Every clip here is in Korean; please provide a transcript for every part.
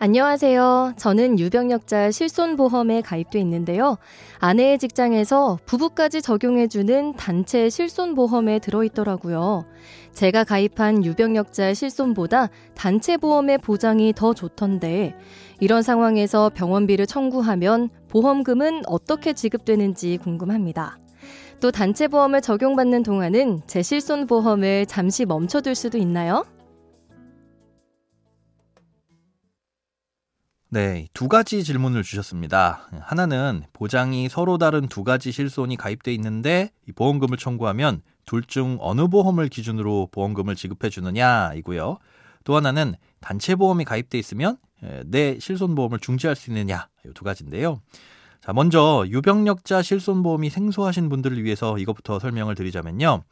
안녕하세요. 저는 유병력자 실손보험에 가입돼 있는데요. 아내의 직장에서 부부까지 적용해주는 단체 실손보험에 들어있더라고요. 제가 가입한 유병력자 실손보다 단체 보험의 보장이 더 좋던데, 이런 상황에서 병원비를 청구하면 보험금은 어떻게 지급되는지 궁금합니다. 또 단체 보험을 적용받는 동안은 제 실손보험을 잠시 멈춰둘 수도 있나요? 네, 두 가지 질문을 주셨습니다. 하나는 보장이 서로 다른 두 가지 실손이 가입돼 있는데 보험금을 청구하면 둘 중 어느 보험을 기준으로 보험금을 지급해 주느냐이고요. 또 하나는 단체 보험이 가입돼 있으면 내 실손 보험을 중지할 수 있느냐 이 두 가지인데요. 자, 먼저 유병력자 실손 보험이 생소하신 분들을 위해서 이것부터 설명을 드리자면요.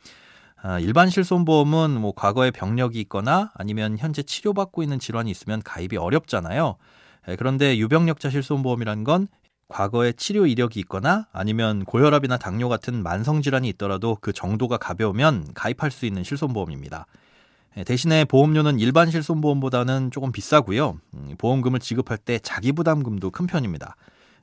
아, 일반 실손보험은 뭐 과거에 병력이 있거나 아니면 현재 치료받고 있는 질환이 있으면 가입이 어렵잖아요. 예, 그런데 유병력자 실손보험이란 건 과거에 치료 이력이 있거나 아니면 고혈압이나 당뇨 같은 만성 질환이 있더라도 그 정도가 가벼우면 가입할 수 있는 실손보험입니다. 예, 대신에 보험료는 일반 실손보험보다는 조금 비싸고요. 음, 보험금을 지급할 때 자기 부담금도 큰 편입니다.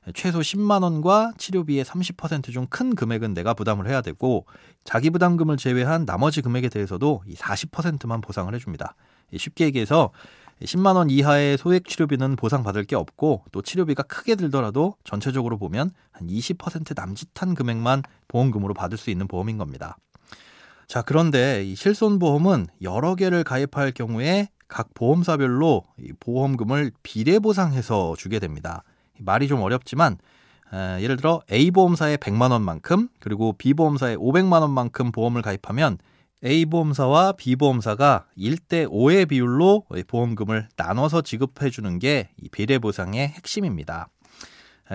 예, 최소 10만 원과 치료비의 30%중 큰 금액은 내가 부담을 해야 되고 자기 부담금을 제외한 나머지 금액에 대해서도 이 40%만 보상을 해줍니다. 쉽게 얘기해서 10만 원 이하의 소액 치료비는 보상받을 게 없고 또 치료비가 크게 들더라도 전체적으로 보면 한 20% 남짓한 금액만 보험금으로 받을 수 있는 보험인 겁니다. 자, 그런데 이 실손보험은 여러 개를 가입할 경우에 각 보험사별로 보험금을 비례 보상해서 주게 됩니다. 말이 좀 어렵지만 에, 예를 들어 A 보험사에 100만 원만큼 그리고 B 보험사에 500만 원만큼 보험을 가입하면 A보험사와 B보험사가 1대 5의 비율로 보험금을 나눠서 지급해 주는 게 비례 보상의 핵심입니다.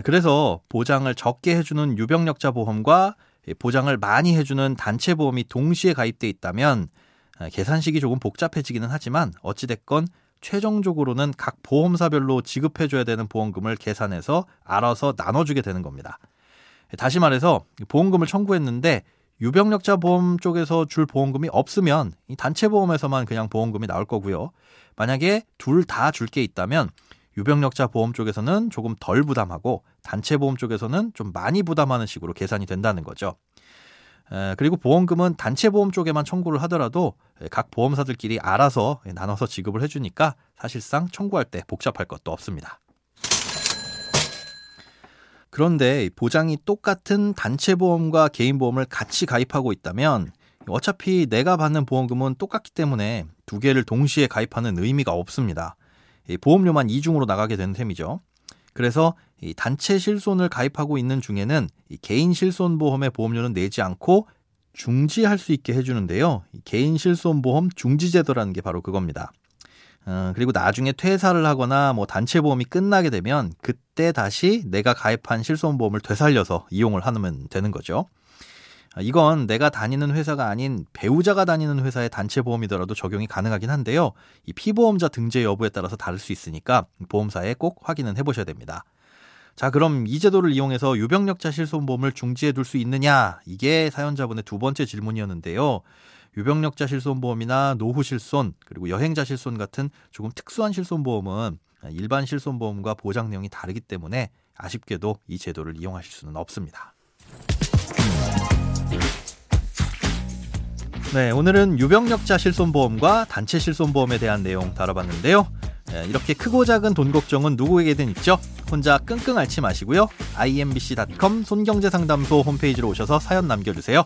그래서 보장을 적게 해주는 유병력자 보험과 보장을 많이 해주는 단체 보험이 동시에 가입돼 있다면 계산식이 조금 복잡해지기는 하지만 어찌됐건 최종적으로는 각 보험사별로 지급해줘야 되는 보험금을 계산해서 알아서 나눠주게 되는 겁니다. 다시 말해서 보험금을 청구했는데 유병력자 보험 쪽에서 줄 보험금이 없으면 이 단체 보험에서만 그냥 보험금이 나올 거고요. 만약에 둘 다 줄 게 있다면 유병력자 보험 쪽에서는 조금 덜 부담하고 단체 보험 쪽에서는 좀 많이 부담하는 식으로 계산이 된다는 거죠. 에, 그리고 보험금은 단체 보험 쪽에만 청구를 하더라도 각 보험사들끼리 알아서 나눠서 지급을 해주니까 사실상 청구할 때 복잡할 것도 없습니다. 그런데 보장이 똑같은 단체 보험과 개인 보험을 같이 가입하고 있다면 어차피 내가 받는 보험금은 똑같기 때문에 두 개를 동시에 가입하는 의미가 없습니다. 보험료만 이중으로 나가게 되는 셈이죠. 그래서 단체 실손을 가입하고 있는 중에는 개인 실손 보험의 보험료는 내지 않고 중지할 수 있게 해주는데요. 개인 실손 보험 중지 제도라는 게 바로 그겁니다. 어, 그리고 나중에 퇴사를 하거나 뭐 단체 보험이 끝나게 되면 그때 다시 내가 가입한 실손보험을 되살려서 이용을 하면 되는 거죠. 아, 이건 내가 다니는 회사가 아닌 배우자가 다니는 회사의 단체 보험이더라도 적용이 가능하긴 한데요. 이 피보험자 등재 여부에 따라서 다를 수 있으니까 보험사에 꼭 확인은 해보셔야 됩니다. 자, 그럼 이 제도를 이용해서 유병력자 실손보험을 중지해 둘 수 있느냐? 이게 사연자분의 두 번째 질문이었는데요. 유병력자 실손보험이나 노후 실손 그리고 여행자 실손 같은 조금 특수한 실손보험은 일반 실손보험과 보장 내용이 다르기 때문에 아쉽게도 이 제도를 이용하실 수는 없습니다. 네, 오늘은 유병력자 실손보험과 단체 실손보험에 대한 내용 다뤄봤는데요. 네, 이렇게 크고 작은 돈 걱정은 누구에게든 있죠. 혼자 끙끙 앓지 마시고요. imbc.com 손경제상담소 홈페이지로 오셔서 사연 남겨주세요.